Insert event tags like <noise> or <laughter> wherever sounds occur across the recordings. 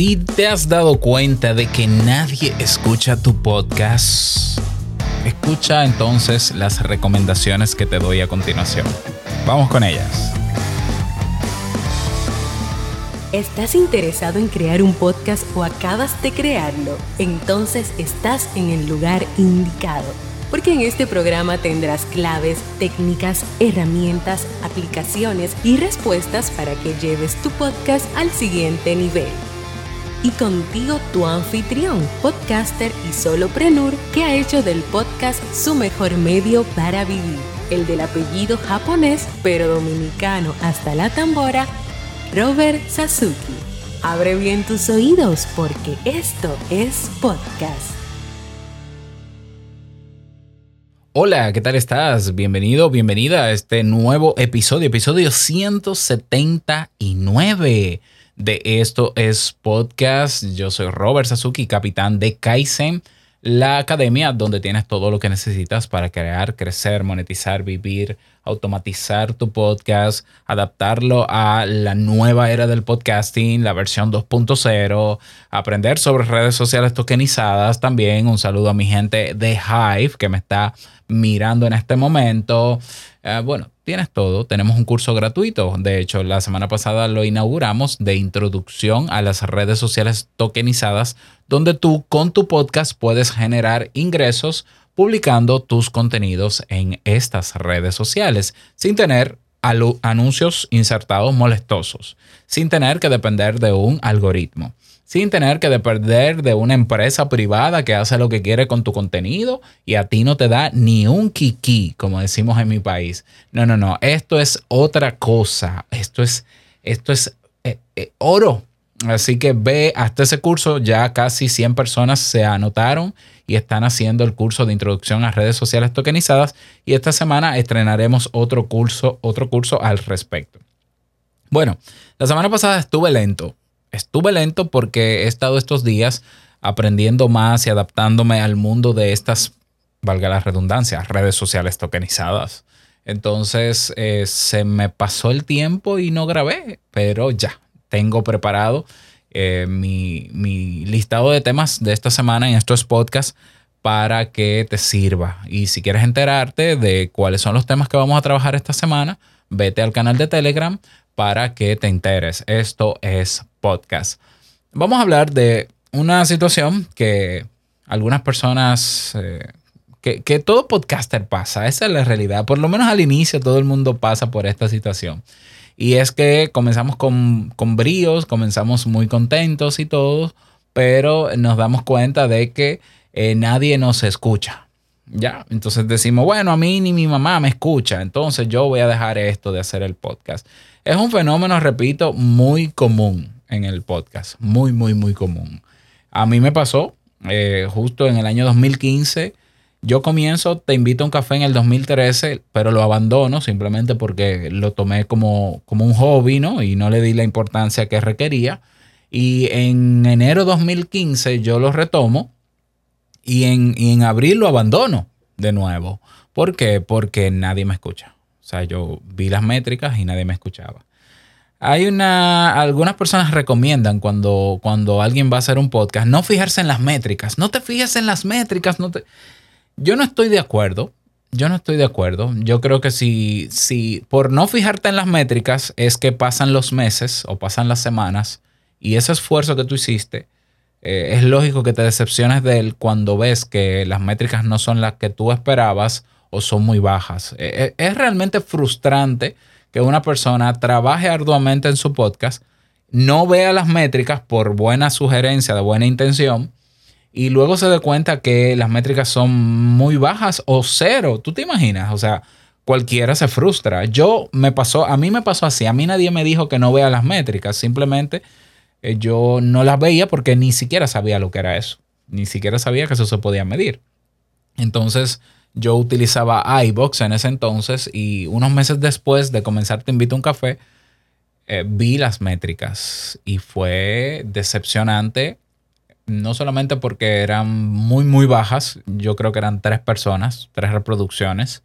Si te has dado cuenta de que nadie escucha tu podcast, escucha entonces las recomendaciones que te doy a continuación. Vamos con ellas. ¿Estás interesado en crear un podcast o acabas de crearlo? Entonces estás en el lugar indicado porque en este programa tendrás claves, técnicas, herramientas, aplicaciones y respuestas para que lleves tu podcast al siguiente nivel. Y contigo tu anfitrión, podcaster y soloprenur que ha hecho del podcast su mejor medio para vivir, el del apellido japonés pero dominicano hasta la tambora, Robert Sasuki. Abre bien tus oídos porque esto es podcast. Hola, ¿qué tal estás? Bienvenido, bienvenida a este nuevo episodio, episodio 179 de Esto es Podcast. Yo soy Robert Sasuki, capitán de Kaizen, la academia donde tienes todo lo que necesitas para crear, crecer, monetizar, vivir, automatizar tu podcast, adaptarlo a la nueva era del podcasting, la versión 2.0, aprender sobre redes sociales tokenizadas también. Un saludo a mi gente de Hive que me está mirando en este momento. Eh, bueno, tienes todo. Tenemos un curso gratuito. De hecho, la semana pasada lo inauguramos de introducción a las redes sociales tokenizadas, donde tú con tu podcast puedes generar ingresos publicando tus contenidos en estas redes sociales sin tener anuncios insertados molestosos, sin tener que depender de un algoritmo sin tener que depender de una empresa privada que hace lo que quiere con tu contenido y a ti no te da ni un kiki, como decimos en mi país. No, no, no, esto es otra cosa, esto es, esto es eh, eh, oro. Así que ve hasta ese curso, ya casi 100 personas se anotaron y están haciendo el curso de introducción a redes sociales tokenizadas y esta semana estrenaremos otro curso, otro curso al respecto. Bueno, la semana pasada estuve lento, estuve lento porque he estado estos días aprendiendo más y adaptándome al mundo de estas, valga la redundancia, redes sociales tokenizadas. Entonces eh, se me pasó el tiempo y no grabé, pero ya tengo preparado eh, mi, mi, listado de temas de esta semana en estos podcasts para que te sirva. Y si quieres enterarte de cuáles son los temas que vamos a trabajar esta semana, vete al canal de Telegram para que te enteres. Esto es podcast. Vamos a hablar de una situación que algunas personas, eh, que, todo podcaster pasa, esa es la realidad. Por lo menos al inicio todo el mundo pasa por esta situación. Y es que comenzamos con, con bríos, comenzamos muy contentos y todo, pero nos damos cuenta de que eh, nadie nos escucha. Ya, entonces decimos, bueno, a mí ni mi mamá me escucha, entonces yo voy a dejar esto de hacer el podcast. Es un fenómeno, repito, muy común en el podcast. Muy, muy, muy común. A mí me pasó eh, justo en el año 2015. Yo comienzo, te invito a un café en el 2013, pero lo abandono simplemente porque lo tomé como, como un hobby, ¿no? Y no le di la importancia que requería. Y en enero 2015 yo lo retomo y en, y en abril lo abandono de nuevo. ¿Por qué? Porque nadie me escucha. O sea, yo vi las métricas y nadie me escuchaba. Hay una, algunas personas recomiendan cuando, cuando alguien va a hacer un podcast no fijarse en las métricas. No te fijes en las métricas. No te... Yo no estoy de acuerdo. Yo no estoy de acuerdo. Yo creo que si, si por no fijarte en las métricas es que pasan los meses o pasan las semanas y ese esfuerzo que tú hiciste, eh, es lógico que te decepciones de él cuando ves que las métricas no son las que tú esperabas o son muy bajas. Eh, eh, es realmente frustrante que una persona trabaje arduamente en su podcast, no vea las métricas por buena sugerencia, de buena intención, y luego se dé cuenta que las métricas son muy bajas o cero. ¿Tú te imaginas? O sea, cualquiera se frustra. Yo me pasó, a mí me pasó así, a mí nadie me dijo que no vea las métricas, simplemente eh, yo no las veía porque ni siquiera sabía lo que era eso, ni siquiera sabía que eso se podía medir. Entonces, yo utilizaba iBox en ese entonces y unos meses después de comenzar Te invito a un café, eh, vi las métricas y fue decepcionante, no solamente porque eran muy, muy bajas, yo creo que eran tres personas, tres reproducciones,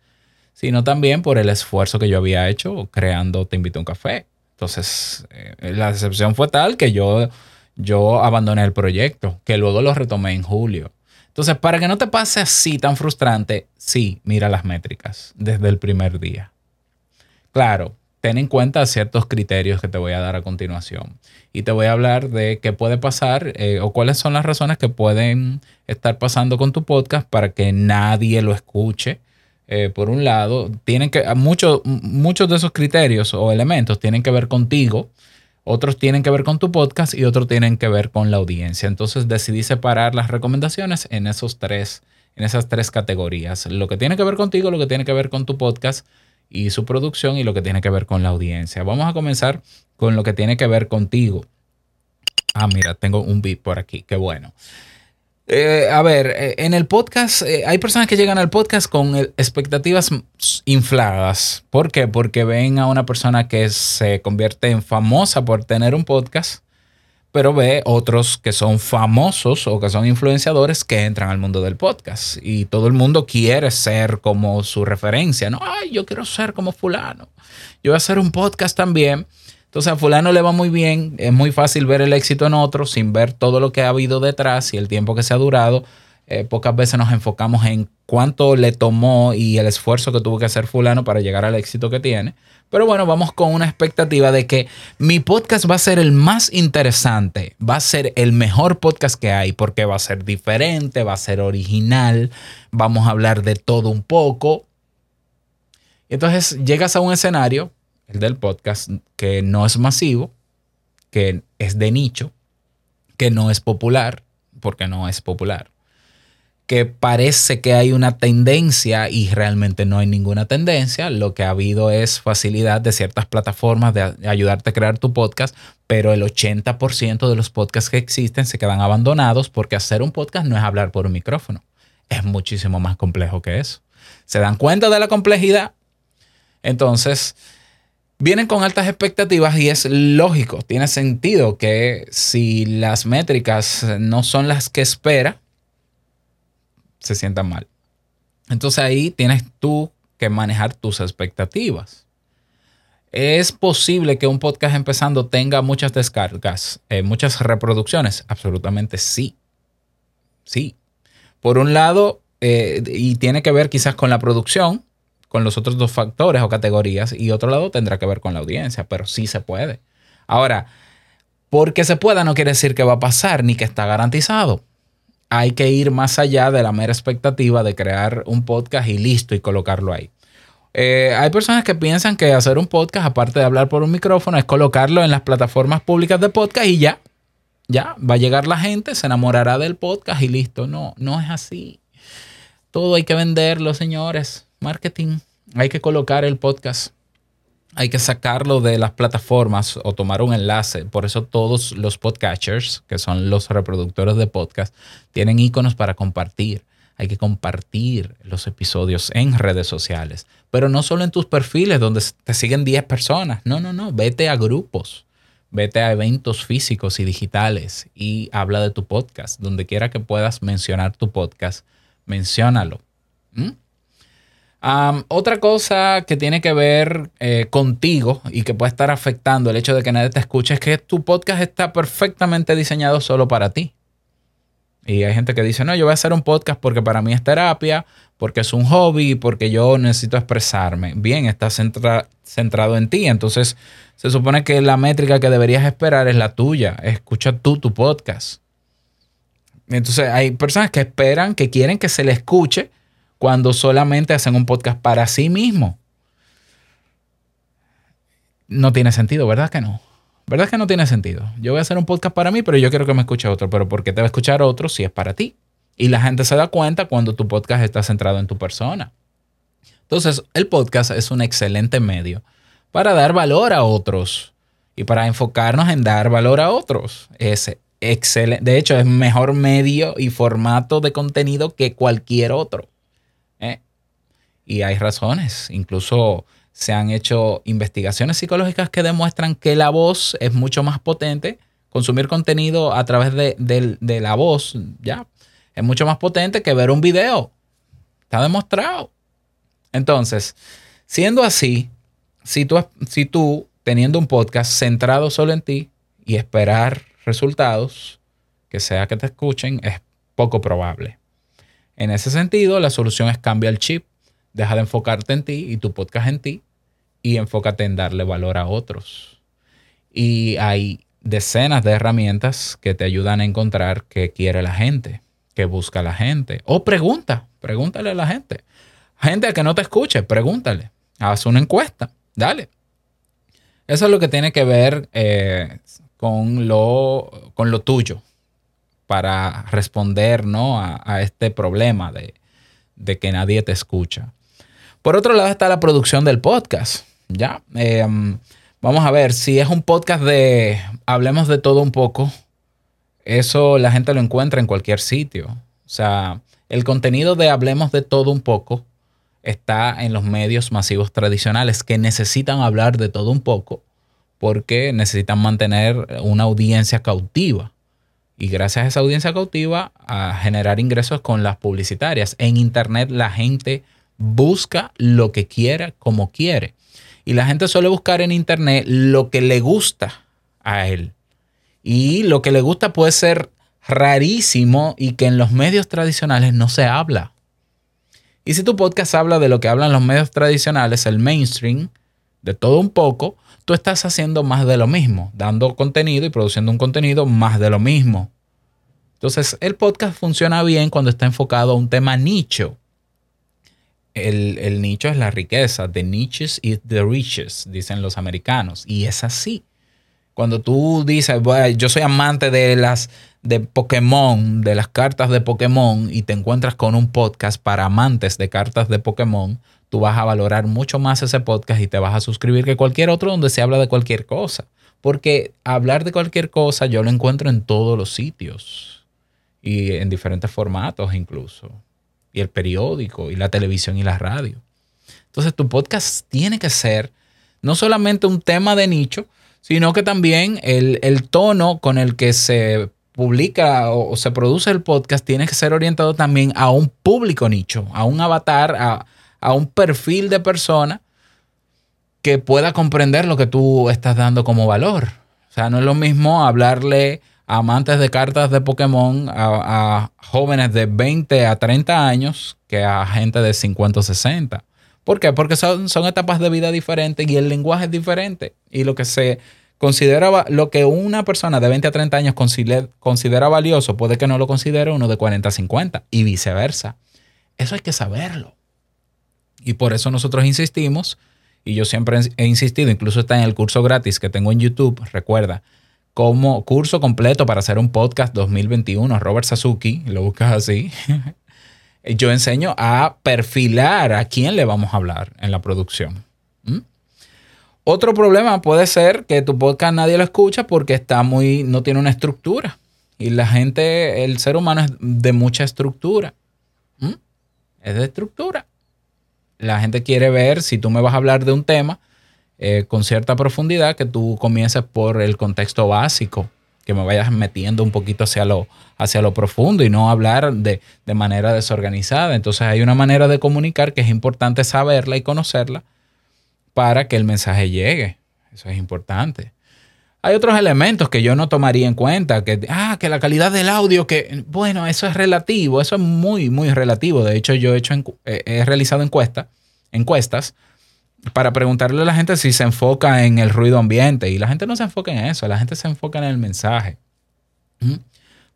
sino también por el esfuerzo que yo había hecho creando Te invito a un café. Entonces, eh, la decepción fue tal que yo yo abandoné el proyecto, que luego lo retomé en julio. Entonces, para que no te pase así tan frustrante, sí, mira las métricas desde el primer día. Claro, ten en cuenta ciertos criterios que te voy a dar a continuación. Y te voy a hablar de qué puede pasar eh, o cuáles son las razones que pueden estar pasando con tu podcast para que nadie lo escuche. Eh, por un lado, tienen que, muchos, muchos de esos criterios o elementos tienen que ver contigo otros tienen que ver con tu podcast y otros tienen que ver con la audiencia. Entonces decidí separar las recomendaciones en esos tres, en esas tres categorías. Lo que tiene que ver contigo, lo que tiene que ver con tu podcast y su producción y lo que tiene que ver con la audiencia. Vamos a comenzar con lo que tiene que ver contigo. Ah, mira, tengo un beat por aquí, qué bueno. Eh, a ver, eh, en el podcast eh, hay personas que llegan al podcast con expectativas infladas. ¿Por qué? Porque ven a una persona que se convierte en famosa por tener un podcast, pero ve otros que son famosos o que son influenciadores que entran al mundo del podcast. Y todo el mundo quiere ser como su referencia, ¿no? Ay, yo quiero ser como fulano. Yo voy a hacer un podcast también. Entonces a fulano le va muy bien, es muy fácil ver el éxito en otro sin ver todo lo que ha habido detrás y el tiempo que se ha durado. Eh, pocas veces nos enfocamos en cuánto le tomó y el esfuerzo que tuvo que hacer fulano para llegar al éxito que tiene. Pero bueno, vamos con una expectativa de que mi podcast va a ser el más interesante, va a ser el mejor podcast que hay porque va a ser diferente, va a ser original, vamos a hablar de todo un poco. Entonces llegas a un escenario el del podcast, que no es masivo, que es de nicho, que no es popular, porque no es popular, que parece que hay una tendencia y realmente no hay ninguna tendencia. Lo que ha habido es facilidad de ciertas plataformas de ayudarte a crear tu podcast, pero el 80% de los podcasts que existen se quedan abandonados porque hacer un podcast no es hablar por un micrófono. Es muchísimo más complejo que eso. ¿Se dan cuenta de la complejidad? Entonces, vienen con altas expectativas y es lógico, tiene sentido que si las métricas no son las que espera, se sientan mal. Entonces ahí tienes tú que manejar tus expectativas. ¿Es posible que un podcast empezando tenga muchas descargas, eh, muchas reproducciones? Absolutamente sí. Sí. Por un lado, eh, y tiene que ver quizás con la producción, con los otros dos factores o categorías y otro lado tendrá que ver con la audiencia, pero sí se puede. Ahora, porque se pueda no quiere decir que va a pasar ni que está garantizado. Hay que ir más allá de la mera expectativa de crear un podcast y listo y colocarlo ahí. Eh, hay personas que piensan que hacer un podcast, aparte de hablar por un micrófono, es colocarlo en las plataformas públicas de podcast y ya, ya, va a llegar la gente, se enamorará del podcast y listo. No, no es así. Todo hay que venderlo, señores marketing. Hay que colocar el podcast. Hay que sacarlo de las plataformas o tomar un enlace. Por eso todos los podcatchers, que son los reproductores de podcast, tienen iconos para compartir. Hay que compartir los episodios en redes sociales. Pero no solo en tus perfiles donde te siguen 10 personas. No, no, no. Vete a grupos. Vete a eventos físicos y digitales y habla de tu podcast. Donde quiera que puedas mencionar tu podcast, menciónalo. ¿Mm? Otra cosa que tiene que ver eh, contigo y que puede estar afectando el hecho de que nadie te escuche es que tu podcast está perfectamente diseñado solo para ti. Y hay gente que dice, no, yo voy a hacer un podcast porque para mí es terapia, porque es un hobby, porque yo necesito expresarme. Bien, estás centrado en ti. Entonces, se supone que la métrica que deberías esperar es la tuya. Escucha tú tu podcast. Entonces, hay personas que esperan, que quieren que se le escuche cuando solamente hacen un podcast para sí mismo. No tiene sentido, ¿verdad que no? ¿Verdad que no tiene sentido? Yo voy a hacer un podcast para mí, pero yo quiero que me escuche otro. Pero ¿por qué te va a escuchar otro si es para ti? Y la gente se da cuenta cuando tu podcast está centrado en tu persona. Entonces, el podcast es un excelente medio para dar valor a otros y para enfocarnos en dar valor a otros. Es excelente. De hecho, es mejor medio y formato de contenido que cualquier otro. Y hay razones, incluso se han hecho investigaciones psicológicas que demuestran que la voz es mucho más potente. Consumir contenido a través de, la voz, ya, es mucho más potente que ver un video. Está demostrado. Entonces, siendo así, si tú, si tú teniendo un podcast centrado solo en ti y esperar resultados, que sea que te escuchen, es poco probable. En ese sentido, la solución es cambia el chip, deja de enfocarte en ti y tu podcast en ti y enfócate en darle valor a otros. Y hay decenas de herramientas que te ayudan a encontrar qué quiere la gente, qué busca la gente. O pregunta, pregúntale a la gente. Gente que no te escuche, pregúntale. Haz una encuesta, dale. Eso es lo que tiene que ver eh, con, lo, con lo tuyo para responder ¿no? a, este problema de, de, que nadie te escucha. Por otro lado está la producción del podcast. ¿ya? Em, Vamos a ver, si es un podcast de hablemos de todo un poco, eso la gente lo encuentra en cualquier sitio. O sea, el contenido de hablemos de todo un poco está en los medios masivos tradicionales que necesitan hablar de todo un poco porque necesitan mantener una audiencia cautiva. Y gracias a esa audiencia cautiva a generar ingresos con las publicitarias. En Internet la gente busca lo que quiera como quiere. Y la gente suele buscar en internet lo que le gusta a él. Y lo que le gusta puede ser rarísimo y que en los medios tradicionales no se habla. Y si tu podcast habla de lo que hablan los medios tradicionales, el mainstream, de todo un poco, tú estás haciendo más de lo mismo, dando contenido y produciendo un contenido más de lo mismo. Entonces, el podcast funciona bien cuando está enfocado a un tema nicho el, nicho es la riqueza. The niches is the riches, dicen los americanos. Y es así. Cuando tú dices, yo soy amante de las de Pokémon, de las cartas de Pokémon, y te encuentras con un podcast para amantes de cartas de Pokémon, tú vas a valorar mucho más ese podcast y te vas a suscribir que cualquier otro donde se habla de cualquier cosa. Porque hablar de cualquier cosa yo lo encuentro en todos los sitios y en diferentes formatos incluso y el periódico y la televisión y la radio. Entonces tu podcast tiene que ser no solamente un tema de nicho, sino que también el, tono con el que se publica o, se produce el podcast tiene que ser orientado también a un público nicho, a un avatar, a, a un perfil de persona que pueda comprender lo que tú estás dando como valor. O sea, no es lo mismo hablarle amantes de cartas de Pokémon a, jóvenes de 20 a 30 años que a gente de 50 o 60. ¿Por qué? Porque son, son etapas de vida diferentes y el lenguaje es diferente. Y lo que se considera, lo que una persona de 20 a 30 años considera, considera valioso, puede que no lo considere uno de 40 a 50 y viceversa. Eso hay que saberlo. Y por eso nosotros insistimos, y yo siempre he insistido, incluso está en el curso gratis que tengo en YouTube, recuerda, como curso completo para hacer un podcast 2021, Robert Sasuki, lo buscas así. <laughs> Yo enseño a perfilar a quién le vamos a hablar en la producción. Otro problema puede ser que tu podcast nadie lo escucha porque está muy, no tiene una estructura. Y la gente, el ser humano es de mucha estructura. Es de estructura. La gente quiere ver si tú me vas a hablar de un tema eh, con cierta profundidad, que tú comiences por el contexto básico, que me vayas metiendo un poquito hacia lo, hacia lo profundo y no hablar de, de manera desorganizada. Entonces hay una manera de comunicar que es importante saberla y conocerla para que el mensaje llegue. Eso es importante. Hay otros elementos que yo no tomaría en cuenta, que, ah, que la calidad del audio, que, bueno, eso es relativo, eso es muy, muy relativo. De hecho, yo he, hecho, he realizado encuestas, encuestas para preguntarle a la gente si se enfoca en el ruido ambiente. Y la gente no se enfoca en eso, la gente se enfoca en el mensaje.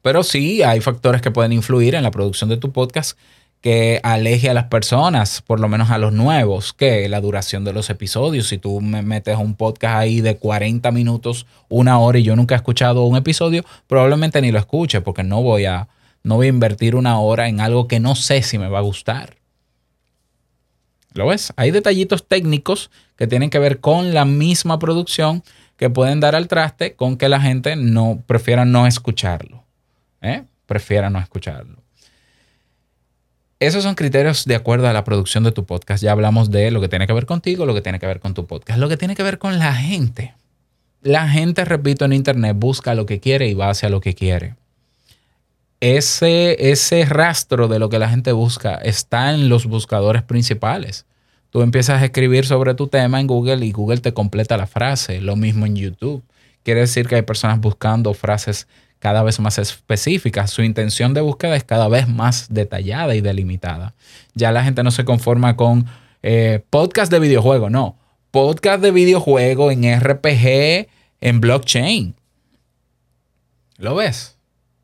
Pero sí hay factores que pueden influir en la producción de tu podcast que aleje a las personas, por lo menos a los nuevos, que la duración de los episodios. Si tú me metes un podcast ahí de 40 minutos, una hora y yo nunca he escuchado un episodio, probablemente ni lo escuche porque no voy a, no voy a invertir una hora en algo que no sé si me va a gustar. ¿Lo ves? Hay detallitos técnicos que tienen que ver con la misma producción que pueden dar al traste con que la gente no prefiera no escucharlo. ¿eh? Prefiera no escucharlo. Esos son criterios de acuerdo a la producción de tu podcast. Ya hablamos de lo que tiene que ver contigo, lo que tiene que ver con tu podcast, lo que tiene que ver con la gente. La gente, repito, en Internet busca lo que quiere y va hacia lo que quiere ese, ese rastro de lo que la gente busca está en los buscadores principales. Tú empiezas a escribir sobre tu tema en Google y Google te completa la frase. Lo mismo en YouTube. quiere decir que hay personas buscando frases cada vez más específicas. Su intención de búsqueda es cada vez más detallada y delimitada. Ya la gente no se conforma con eh, podcast de videojuego, no. Podcast de videojuego en RPG, en blockchain. ¿Lo ves?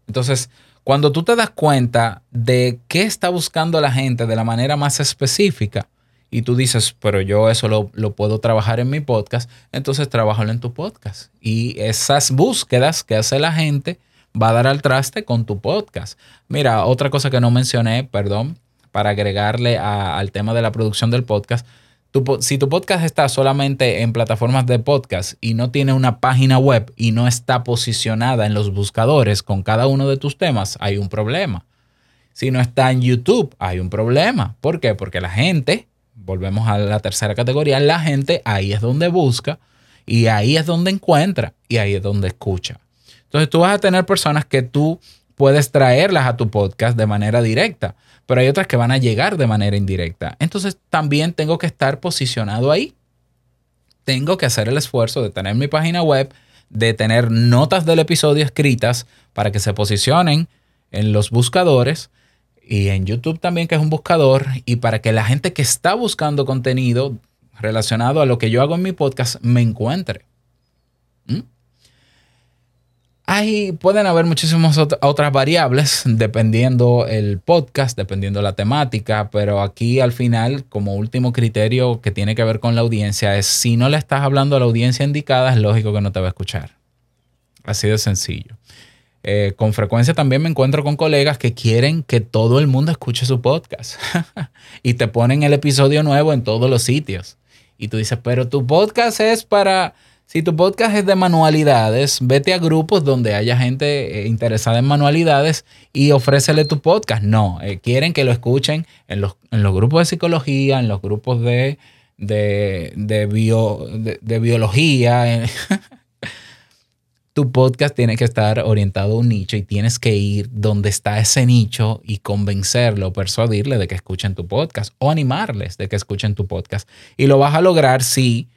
Entonces, cuando tú te das cuenta de qué está buscando la gente de la manera más específica, y tú dices, pero yo eso lo, puedo trabajar en mi podcast, entonces trabajalo en tu podcast. Y esas búsquedas que hace la gente va a dar al traste con tu podcast. Mira, otra cosa que no mencioné, perdón, para agregarle al tema de la producción del podcast. si tu podcast está solamente en plataformas de podcast y no tiene una página web y no está posicionada en los buscadores con cada uno de tus temas, hay un problema. Si no está en YouTube, hay un problema. ¿Por qué? Porque la gente volvemos a la tercera categoría, la gente ahí es donde busca y ahí es donde encuentra y ahí es donde escucha. Entonces tú vas a tener personas que tú puedes traerlas a tu podcast de manera directa, pero hay otras que van a llegar de manera indirecta. Entonces también tengo que estar posicionado ahí. Tengo que hacer el esfuerzo de tener mi página web, de tener notas del episodio escritas para que se posicionen en los buscadores y en YouTube también, que es un buscador, y para que la gente que está buscando contenido relacionado a lo que yo hago en mi podcast me encuentre. ¿Mm? Ahí pueden haber muchísimas otras variables dependiendo el podcast, dependiendo la temática, pero aquí al final, como último criterio que tiene que ver con la audiencia, es si no le estás hablando a la audiencia indicada, es lógico que no te va a escuchar. Así de sencillo. Eh, con frecuencia también me encuentro con colegas que quieren que todo el mundo escuche su podcast <laughs> y te ponen el episodio nuevo en todos los sitios. Y tú dices, pero tu podcast es para, si tu podcast es de manualidades, vete a grupos donde haya gente eh, interesada en manualidades y ofrécele tu podcast. No, eh, quieren que lo escuchen en los, grupos de psicología, en los grupos de, de, bio, de biología. <laughs> tu podcast tiene que estar orientado a un nicho y tienes que ir donde está ese nicho y convencerlo, persuadirle de que escuchen tu podcast o animarles de que escuchen tu podcast. Y lo vas a lograr si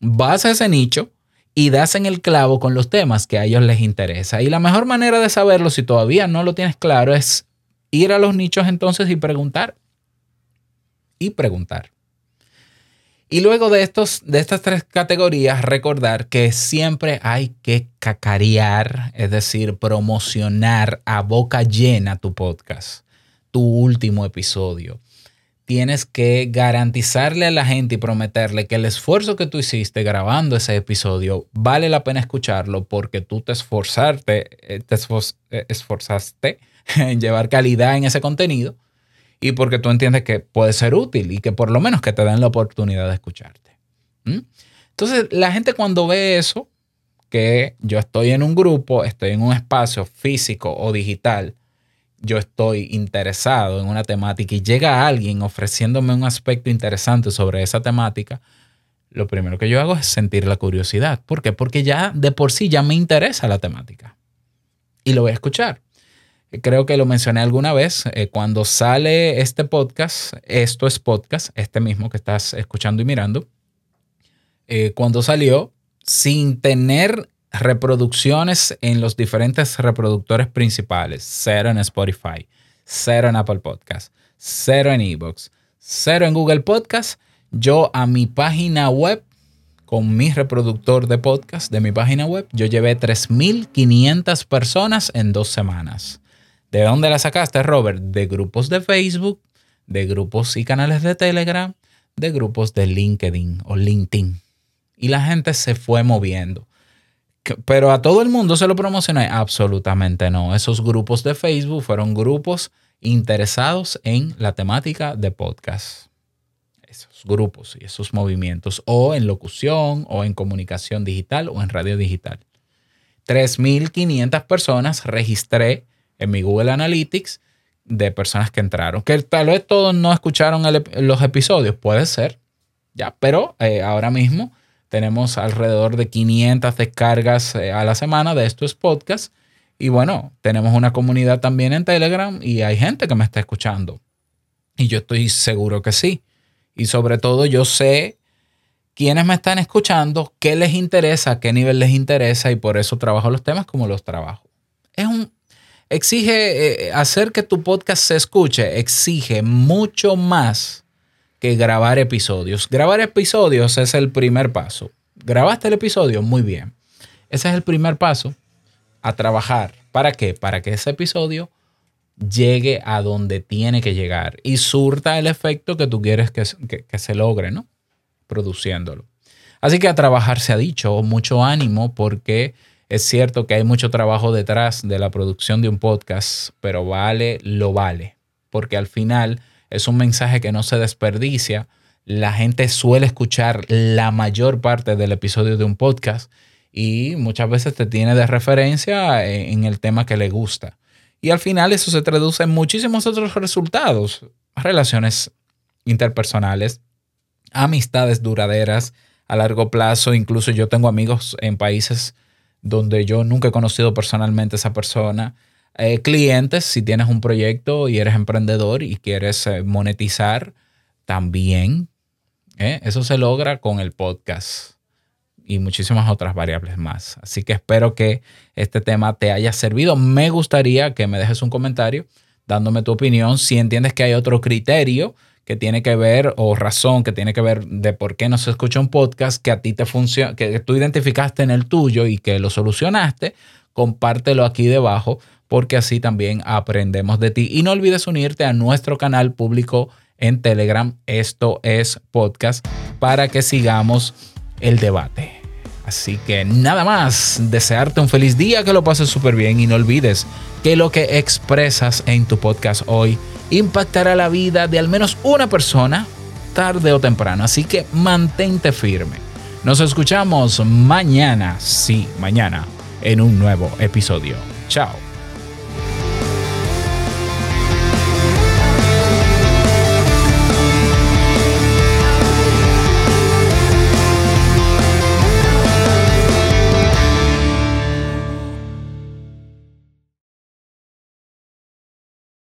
vas a ese nicho y das en el clavo con los temas que a ellos les interesa. Y la mejor manera de saberlo, si todavía no lo tienes claro, es ir a los nichos entonces y preguntar. Y preguntar. Y luego de, estos, de estas tres categorías, recordar que siempre hay que cacarear, es decir, promocionar a boca llena tu podcast, tu último episodio. Tienes que garantizarle a la gente y prometerle que el esfuerzo que tú hiciste grabando ese episodio vale la pena escucharlo porque tú te, esforzarte, eh, te eh, esforzaste <laughs> en llevar calidad en ese contenido y porque tú entiendes que puede ser útil y que por lo menos que te den la oportunidad de escucharte. Entonces, la gente cuando ve eso, que yo estoy en un grupo, estoy en un espacio físico o digital, yo estoy interesado en una temática y llega alguien ofreciéndome un aspecto interesante sobre esa temática, lo primero que yo hago es sentir la curiosidad. ¿Por qué? Porque ya de por sí ya me interesa la temática y lo voy a escuchar creo que lo mencioné alguna vez, eh, cuando sale este podcast, esto es podcast, este mismo que estás escuchando y mirando, eh, cuando salió, sin tener reproducciones en los diferentes reproductores principales, cero en Spotify, cero en Apple Podcast, cero en Evox, cero en Google Podcast, yo a mi página web con mi reproductor de podcast de mi página web, yo llevé 3.500 personas en dos semanas. ¿De dónde la sacaste, Robert? De grupos de Facebook, de grupos y canales de Telegram, de grupos de LinkedIn o LinkedIn. Y la gente se fue moviendo. Pero a todo el mundo se lo promocioné. Absolutamente no. Esos grupos de Facebook fueron grupos interesados en la temática de podcast. Esos grupos y esos movimientos. O en locución, o en comunicación digital, o en radio digital. 3.500 personas registré en mi Google Analytics de personas que entraron. Que tal vez todos no escucharon los episodios, puede ser, ya, pero eh, ahora mismo tenemos alrededor de 500 descargas eh, a la semana de estos podcasts. Y bueno, tenemos una comunidad también en Telegram y hay gente que me está escuchando. Y yo estoy seguro que sí. Y sobre todo yo sé quiénes me están escuchando, qué les interesa, qué nivel les interesa y por eso trabajo los temas como los trabajo. Es un exige eh, hacer que tu podcast se escuche, exige mucho más que grabar episodios. Grabar episodios es el primer paso. ¿Grabaste el episodio? Muy bien. Ese es el primer paso a trabajar. ¿Para qué? Para que ese episodio llegue a donde tiene que llegar y surta el efecto que tú quieres que, que se logre, ¿no? Produciéndolo. Así que a trabajar se ha dicho, mucho ánimo porque es cierto que hay mucho trabajo detrás de la producción de un podcast, pero vale, lo vale, porque al final es un mensaje que no se desperdicia. La gente suele escuchar la mayor parte del episodio de un podcast y muchas veces te tiene de referencia en el tema que le gusta. Y al final eso se traduce en muchísimos otros resultados, relaciones interpersonales, amistades duraderas a largo plazo. Incluso yo tengo amigos en países donde yo nunca he conocido personalmente a esa persona. Eh, clientes, si tienes un proyecto y eres emprendedor y quieres eh, monetizar, también. ¿eh? Eso se logra con el podcast y muchísimas otras variables más. Así que espero que este tema te haya servido. Me gustaría que me dejes un comentario dándome tu opinión si entiendes que hay otro criterio que tiene que ver o razón que tiene que ver de por qué no se escucha un podcast que a ti te funciona, que tú identificaste en el tuyo y que lo solucionaste, compártelo aquí debajo porque así también aprendemos de ti. Y no olvides unirte a nuestro canal público en Telegram. Esto es podcast para que sigamos el debate. Así que nada más, desearte un feliz día, que lo pases súper bien y no olvides que lo que expresas en tu podcast hoy impactará la vida de al menos una persona tarde o temprano. Así que mantente firme. Nos escuchamos mañana, sí, mañana, en un nuevo episodio. Chao.